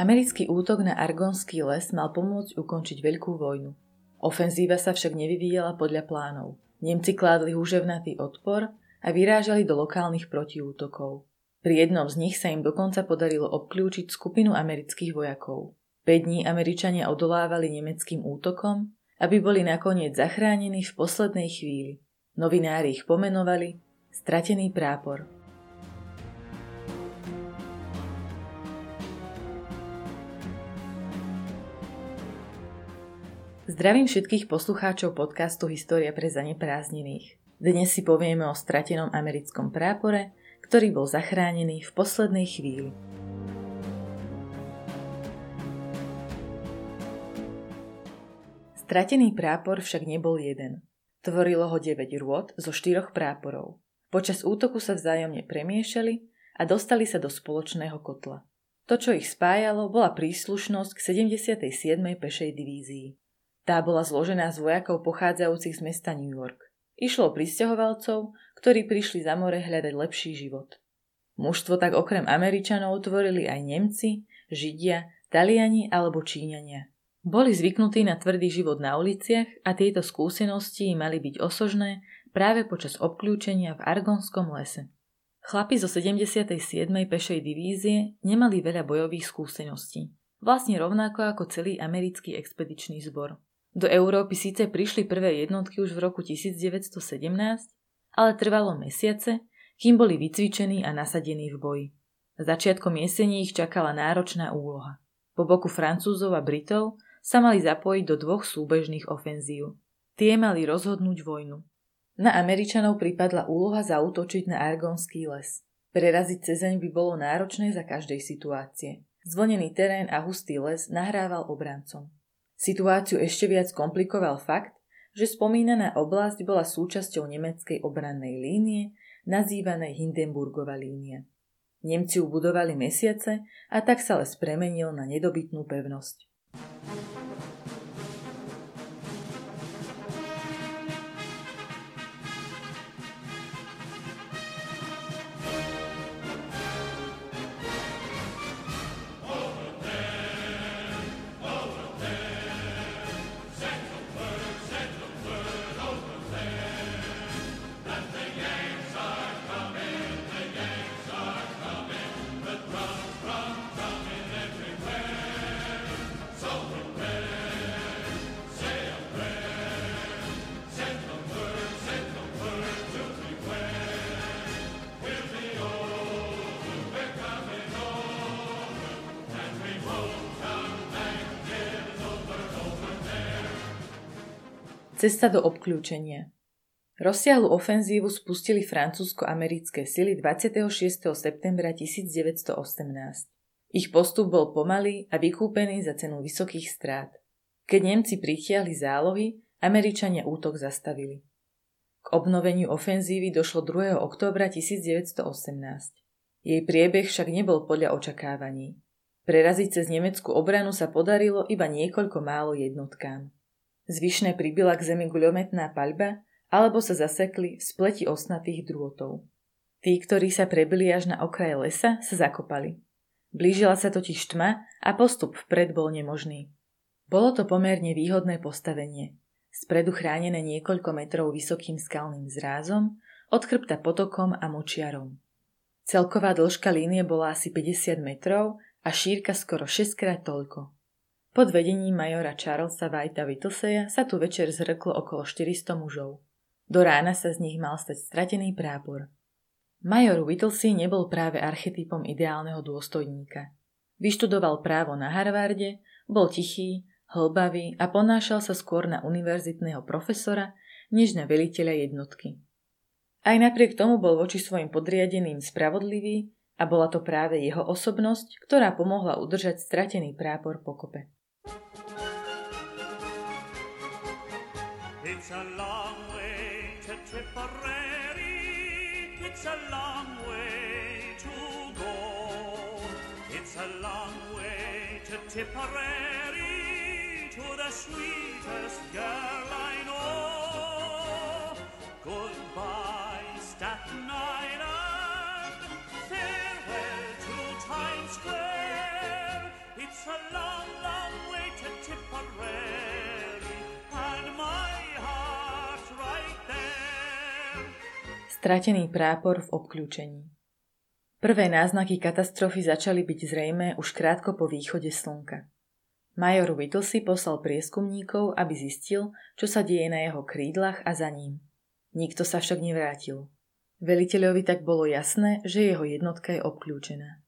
Americký útok na Argonský les mal pomôcť ukončiť veľkú vojnu. Ofenzíva sa však nevyvíjala podľa plánov. Nemci kládli húževnatý odpor a vyrážali do lokálnych protiútokov. Pri jednom z nich sa im dokonca podarilo obklúčiť skupinu amerických vojakov. 5 dní Američania odolávali nemeckým útokom, aby boli nakoniec zachránení v poslednej chvíli. Novinári ich pomenovali Stratený prápor. Zdravím všetkých poslucháčov podcastu História pre zaneprázdnených. Dnes si povieme o stratenom americkom prápore, ktorý bol zachránený v poslednej chvíli. Stratený prápor však nebol jeden. Tvorilo ho 9 rôd zo štyroch práporov. Počas útoku sa vzájomne premiešali a dostali sa do spoločného kotla. To, čo ich spájalo, bola príslušnosť k 77. pešej divízii. Tá bola zložená z vojakov pochádzajúcich z mesta New York. Išlo o pristahovalcov, ktorí prišli za more hľadať lepší život. Mužstvo tak okrem Američanov tvorili aj Nemci, Židia, Taliani alebo Číňania. Boli zvyknutí na tvrdý život na uliciach a tieto skúsenosti mali byť osožné práve počas obklúčenia v Argonskom lese. Chlapi zo 77. pešej divízie nemali veľa bojových skúseností. Vlastne rovnako ako celý americký expedičný zbor. Do Európy síce prišli prvé jednotky už v roku 1917, ale trvalo mesiace, kým boli vycvičení a nasadení v boji. Začiatkom jesení ich čakala náročná úloha. Po boku Francúzov a Britov sa mali zapojiť do dvoch súbežných ofenzív. Tie mali rozhodnúť vojnu. Na Američanov pripadla úloha zautočiť na Argonský les. Preraziť cezeň by bolo náročné za každej situácie. Zvonený terén a hustý les nahrával obrancom. Situáciu ešte viac komplikoval fakt, že spomínaná oblasť bola súčasťou nemeckej obrannej línie, nazývanej Hindenburgova línia. Nemci ubudovali mesiace a tak sa les premenil na nedobytnú pevnosť. Cesta do obklúčenia Rozsiahlu ofenzívu spustili francúzsko-americké sily 26. septembra 1918. Ich postup bol pomalý a vykúpený za cenu vysokých strát. Keď Nemci pritiahli zálohy, Američania útok zastavili. K obnoveniu ofenzívy došlo 2. októbra 1918. Jej priebeh však nebol podľa očakávaní. Preraziť cez nemeckú obranu sa podarilo iba niekoľko málo jednotkám. Zvyšné pribila k zemi guľometná paľba alebo sa zasekli v spleti osnatých drôtov. Tí, ktorí sa prebili až na okraje lesa, sa zakopali. Blížila sa totiž tma a postup vpred bol nemožný. Bolo to pomerne výhodné postavenie. Spredu chránené niekoľko metrov vysokým skalným zrázom, od chrbta potokom a močiarom. Celková dĺžka línie bola asi 50 metrov a šírka skoro 6 krát toľko. Pod vedením majora Charlesa Whitea Whittleseya sa tu večer zhrklo okolo 400 mužov. Do rána sa z nich mal stať stratený prápor. Major Whittlesey nebol práve archetypom ideálneho dôstojníka. Vyštudoval právo na Harvarde, bol tichý, hlbavý a ponášal sa skôr na univerzitného profesora, než na veliteľa jednotky. Aj napriek tomu bol voči svojim podriadeným spravodlivý a bola to práve jeho osobnosť, ktorá pomohla udržať stratený prápor pokope. It's a long way to Tipperary. It's a long way to go. It's a long way to Tipperary, to the sweetest girl I know. Goodbye, Staten Island. Farewell to Times Square. It's Stratený prápor v obklúčení Prvé náznaky katastrofy začali byť zrejmé už krátko po východe slnka. Major Whittlesey poslal prieskumníkov, aby zistil, čo sa deje na jeho krídlach a za ním. Nikto sa však nevrátil. Veliteľovi tak bolo jasné, že jeho jednotka je obklúčená.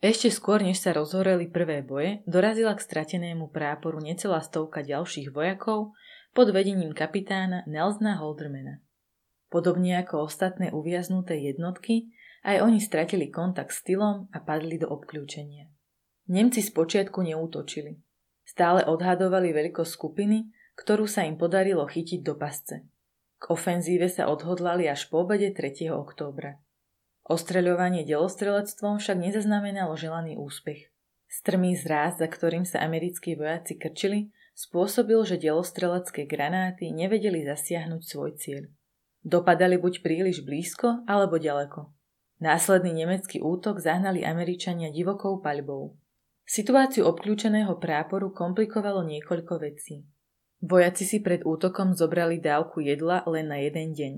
Ešte skôr, než sa rozhoreli prvé boje, dorazila k stratenému práporu necelá stovka ďalších vojakov pod vedením kapitána Nelsona Holdermana. Podobne ako ostatné uviaznuté jednotky, aj oni stratili kontakt s tylom a padli do obklúčenia. Nemci spočiatku neútočili. Stále odhadovali veľkosť skupiny, ktorú sa im podarilo chytiť do pasce. K ofenzíve sa odhodlali až po obede 3. októbra. Ostreľovanie delostrelectvom však nezaznamenalo želaný úspech. Strmý zráz, za ktorým sa americkí vojaci krčili, spôsobil, že delostrelecké granáty nevedeli zasiahnuť svoj cieľ. Dopadali buď príliš blízko, alebo ďaleko. Následný nemecký útok zahnali Američania divokou paľbou. Situáciu obklúčeného práporu komplikovalo niekoľko vecí. Vojaci si pred útokom zobrali dávku jedla len na jeden deň.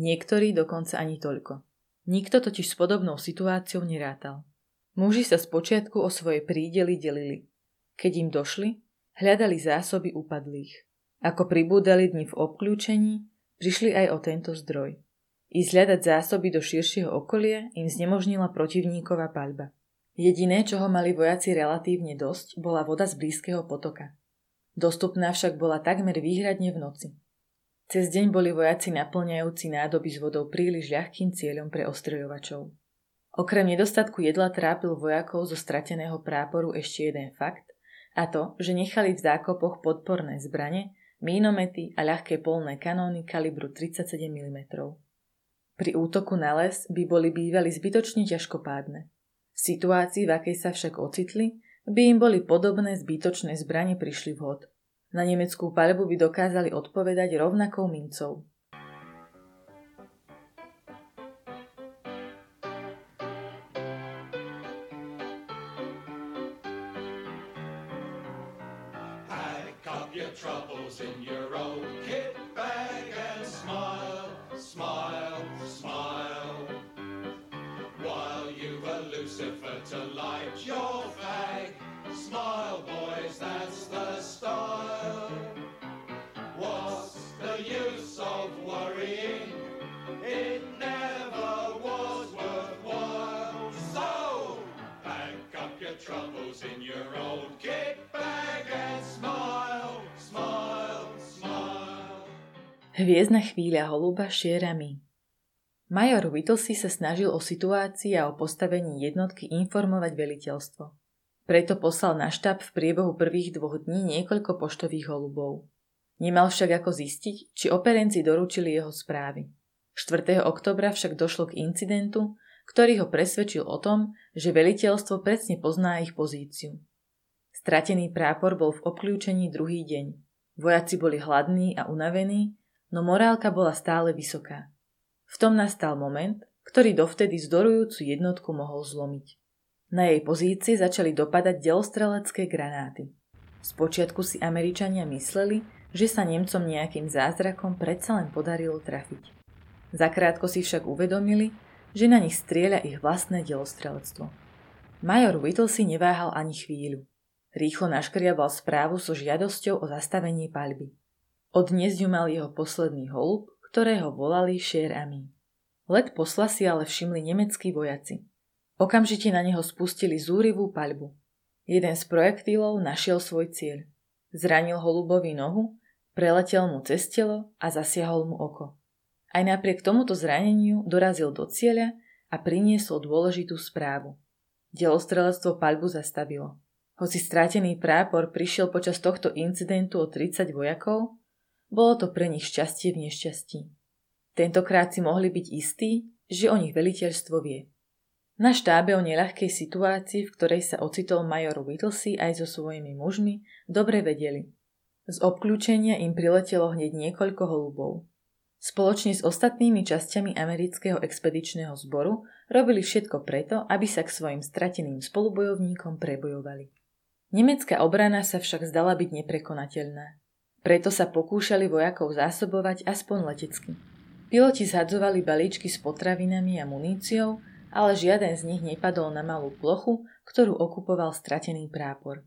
Niektorí dokonca ani toľko. Nikto totiž s podobnou situáciou nerátal. Muži sa spočiatku o svoje prídely delili. Keď im došli, hľadali zásoby upadlých. Ako pribúdali dni v obklúčení, Prišli aj o tento zdroj. Ísť hľadať zásoby do širšieho okolia im znemožnila protivníková paľba. Jediné, čoho mali vojaci relatívne dosť, bola voda z blízkeho potoka. Dostupná však bola takmer výhradne v noci. Cez deň boli vojaci naplňajúci nádoby s vodou príliš ľahkým cieľom pre ostreľovačov. Okrem nedostatku jedla trápil vojakov zo strateného práporu ešte jeden fakt, a to, že nechali v zákopoch podporné zbrane, mínomety a ľahké polné kanóny kalibru 37 mm. Pri útoku na les by boli bývali zbytočne ťažkopádne. V situácii, v akej sa však ocitli, by im boli podobné zbytočné zbranie prišli vhod. Na nemeckú paľbu by dokázali odpovedať rovnakou mincov. Your troubles in your own. Kit bag and smile, smile, smile. While you've a Lucifer to light your fag, smile, boys, Hviezdna chvíľa holuba šierami Major Whittlesey sa snažil o situácii a o postavení jednotky informovať veliteľstvo. Preto poslal na štáb v priebehu prvých dvoch dní niekoľko poštových holubov. Nemal však ako zistiť, či operenci doručili jeho správy. 4. oktobra však došlo k incidentu, ktorý ho presvedčil o tom, že veliteľstvo presne pozná ich pozíciu. Stratený prápor bol v obklúčení druhý deň. Vojaci boli hladní a unavení no morálka bola stále vysoká. V tom nastal moment, ktorý dovtedy zdorujúcu jednotku mohol zlomiť. Na jej pozície začali dopadať delostrelecké granáty. Spočiatku si Američania mysleli, že sa Nemcom nejakým zázrakom predsa len podarilo trafiť. Zakrátko si však uvedomili, že na nich strieľa ich vlastné delostrelectvo. Major Whittlesey neváhal ani chvíľu. Rýchlo naškriabal správu so žiadosťou o zastavenie paľby. Od dnes ju mal jeho posledný holub, ktorého volali Sher Ami. Let posla si ale všimli nemeckí vojaci. Okamžite na neho spustili zúrivú paľbu. Jeden z projektílov našiel svoj cieľ. Zranil holubovi nohu, preletel mu cez telo a zasiahol mu oko. Aj napriek tomuto zraneniu dorazil do cieľa a priniesol dôležitú správu. Delostrelectvo paľbu zastavilo. Hoci strátený prápor prišiel počas tohto incidentu o 30 vojakov, bolo to pre nich šťastie v nešťastí. Tentokrát si mohli byť istí, že o nich veliteľstvo vie. Na štábe o neľahkej situácii, v ktorej sa ocitol major Whittlesey aj so svojimi mužmi, dobre vedeli. Z obklúčenia im priletelo hneď niekoľko holubov. Spoločne s ostatnými časťami amerického expedičného zboru robili všetko preto, aby sa k svojim strateným spolubojovníkom prebojovali. Nemecká obrana sa však zdala byť neprekonateľná. Preto sa pokúšali vojakov zásobovať aspoň letecky. Piloti zhadzovali balíčky s potravinami a muníciou, ale žiaden z nich nepadol na malú plochu, ktorú okupoval stratený prápor.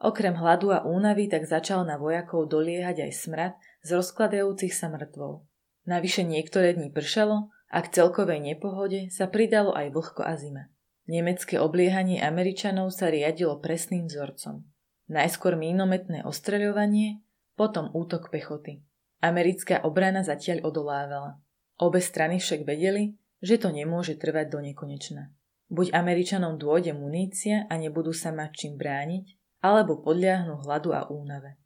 Okrem hladu a únavy tak začal na vojakov doliehať aj smrad z rozkladajúcich sa mŕtvol. Navyše niektoré dni pršalo a k celkovej nepohode sa pridalo aj vlhko a zima. Nemecké obliehanie Američanov sa riadilo presným vzorcom. Najskôr mínometné ostreľovanie, potom útok pechoty. Americká obrana zatiaľ odolávala. Obe strany však vedeli, že to nemôže trvať do nekonečna. Buď Američanom dôjde munícia a nebudú sa mať čím brániť, alebo podľahnú hladu a únave.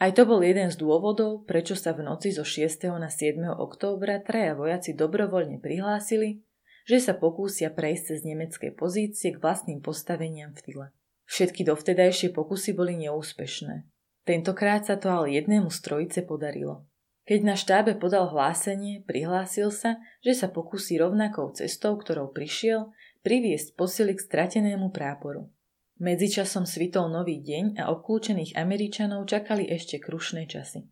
Aj to bol jeden z dôvodov, prečo sa v noci zo 6. na 7. októbra traja vojaci dobrovoľne prihlásili, že sa pokúsia prejsť cez nemecké pozície k vlastným postaveniam v tyle. Všetky dovtedajšie pokusy boli neúspešné. Tentokrát sa to ale jednému z trojice podarilo. Keď na štábe podal hlásenie, prihlásil sa, že sa pokusí rovnakou cestou, ktorou prišiel, priviesť posily k stratenému práporu. Medzičasom svitol nový deň a obklúčených Američanov čakali ešte krušné časy.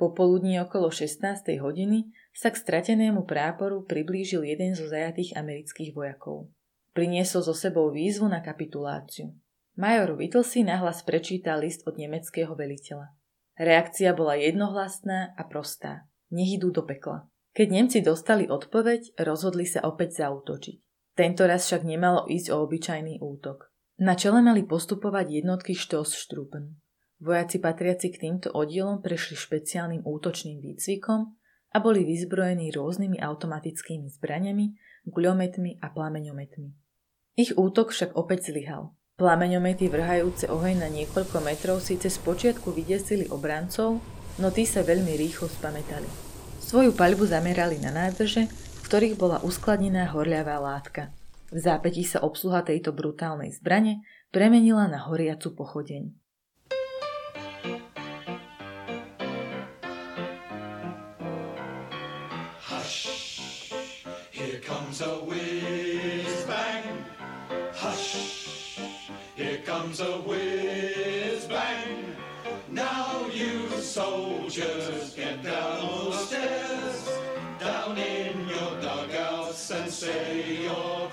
Popoludní okolo 16. hodiny sa k stratenému práporu priblížil jeden zo zajatých amerických vojakov. Priniesol so sebou výzvu na kapituláciu. Major Whittlesey nahlas prečítal list od nemeckého veliteľa. Reakcia bola jednohlasná a prostá. Nech idú do pekla. Keď Nemci dostali odpoveď, rozhodli sa opäť zautočiť. Tento raz však nemalo ísť o obyčajný útok. Na čele mali postupovať jednotky Stoßstruppen. Vojaci patriaci k týmto oddielom prešli špeciálnym útočným výcvikom a boli vyzbrojení rôznymi automatickými zbraniami, guľometmi a plameňometmi. Ich útok však opäť zlyhal. Plameňomety vrhajúce oheň na niekoľko metrov síce spočiatku vydesili obrancov, no tí sa veľmi rýchlo spametali. Svoju paľbu zamerali na nádrže, v ktorých bola uskladnená horľavá látka. V zápätí sa obsluha tejto brutálnej zbrane premenila na horiacu pochodeň. Hush, you soldiers get down the stairs, down in your dugouts and say your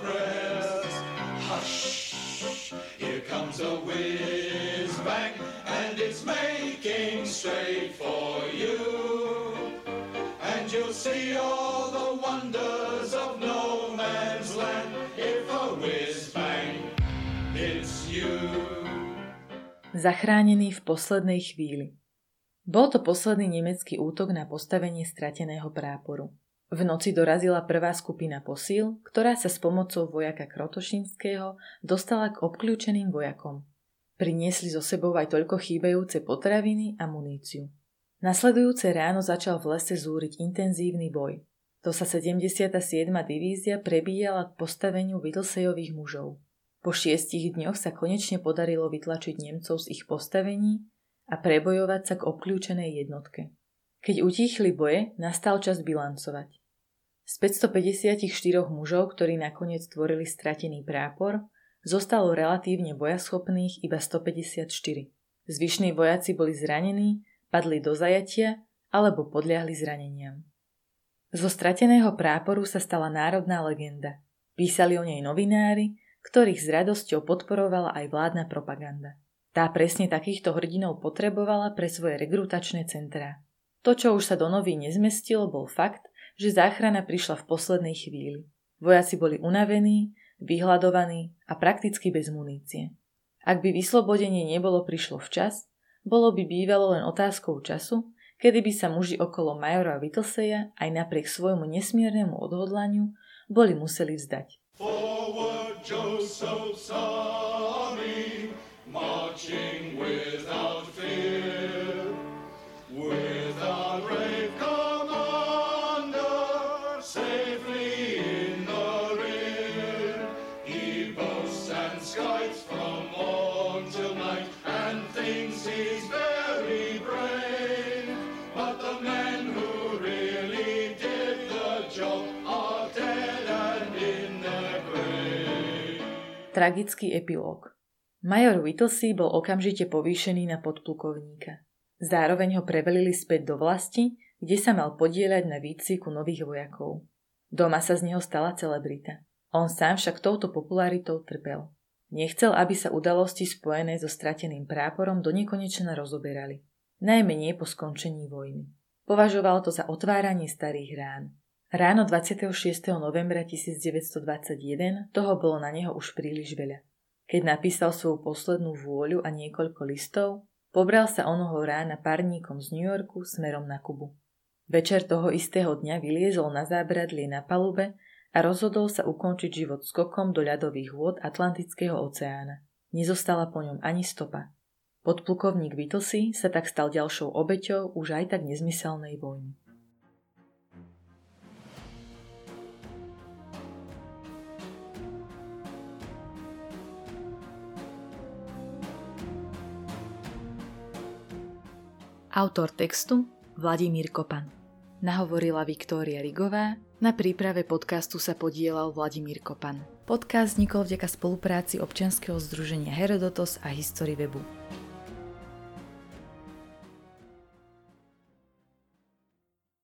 wonders of no man's land if a whiz bang Zachránený v poslednej chvíli. Bol to posledný nemecký útok na postavenie strateného práporu. V noci dorazila prvá skupina posíl, ktorá sa s pomocou vojaka Krotošinského dostala k obklúčeným vojakom. Priniesli so sebou aj toľko chýbajúce potraviny a muníciu. Nasledujúce ráno začal v lese zúriť intenzívny boj. To sa 77. divízia prebíjala k postaveniu Vidlsejových mužov. Po šiestich dňoch sa konečne podarilo vytlačiť Nemcov z ich postavení a prebojovať sa k obklúčenej jednotke. Keď utíchli boje, nastal čas bilancovať. Z 554 mužov, ktorí nakoniec tvorili stratený prápor, zostalo relatívne bojaschopných iba 154. Zvyšní vojaci boli zranení, padli do zajatia alebo podľahli zraneniam. Zo strateného práporu sa stala národná legenda. Písali o nej novinári, ktorých s radosťou podporovala aj vládna propaganda. Tá presne takýchto hrdinov potrebovala pre svoje regrutačné centrá. To, čo už sa do nový nezmestilo, bol fakt, že záchrana prišla v poslednej chvíli. Vojaci boli unavení, vyhľadovaní a prakticky bez munície. Ak by vyslobodenie nebolo prišlo včas, bolo by bývalo len otázkou času, kedy by sa muži okolo Majora Whittleseya aj napriek svojmu nesmiernemu odhodlaniu boli museli vzdať. Forward, Joseph's army, marching without Tragický epilóg Major Whittlesey bol okamžite povýšený na podplukovníka. Zároveň ho prevelili späť do vlasti, kde sa mal podieľať na výcviku nových vojakov. Doma sa z neho stala celebrita. On sám však touto popularitou trpel. Nechcel, aby sa udalosti spojené so strateným práporom do nekonečna rozoberali. Najmenej po skončení vojny. Považoval to za otváranie starých rán. Ráno 26. novembra 1921 toho bolo na neho už príliš veľa. Keď napísal svoju poslednú vôľu a niekoľko listov, pobral sa onoho rána parníkom z New Yorku smerom na Kubu. Večer toho istého dňa vyliezol na zábradlie na palube a rozhodol sa ukončiť život skokom do ľadových vôd Atlantického oceána. Nezostala po ňom ani stopa. Podplukovník Whittlesey sa tak stal ďalšou obeťou už aj tak nezmyselnej vojny. Autor textu Vladimír Kopan. Nahovorila Viktória Rigová, na príprave podcastu sa podielal Vladimír Kopan. Podcast vznikol vďaka spolupráci občianskeho združenia Herodotos a History Webu.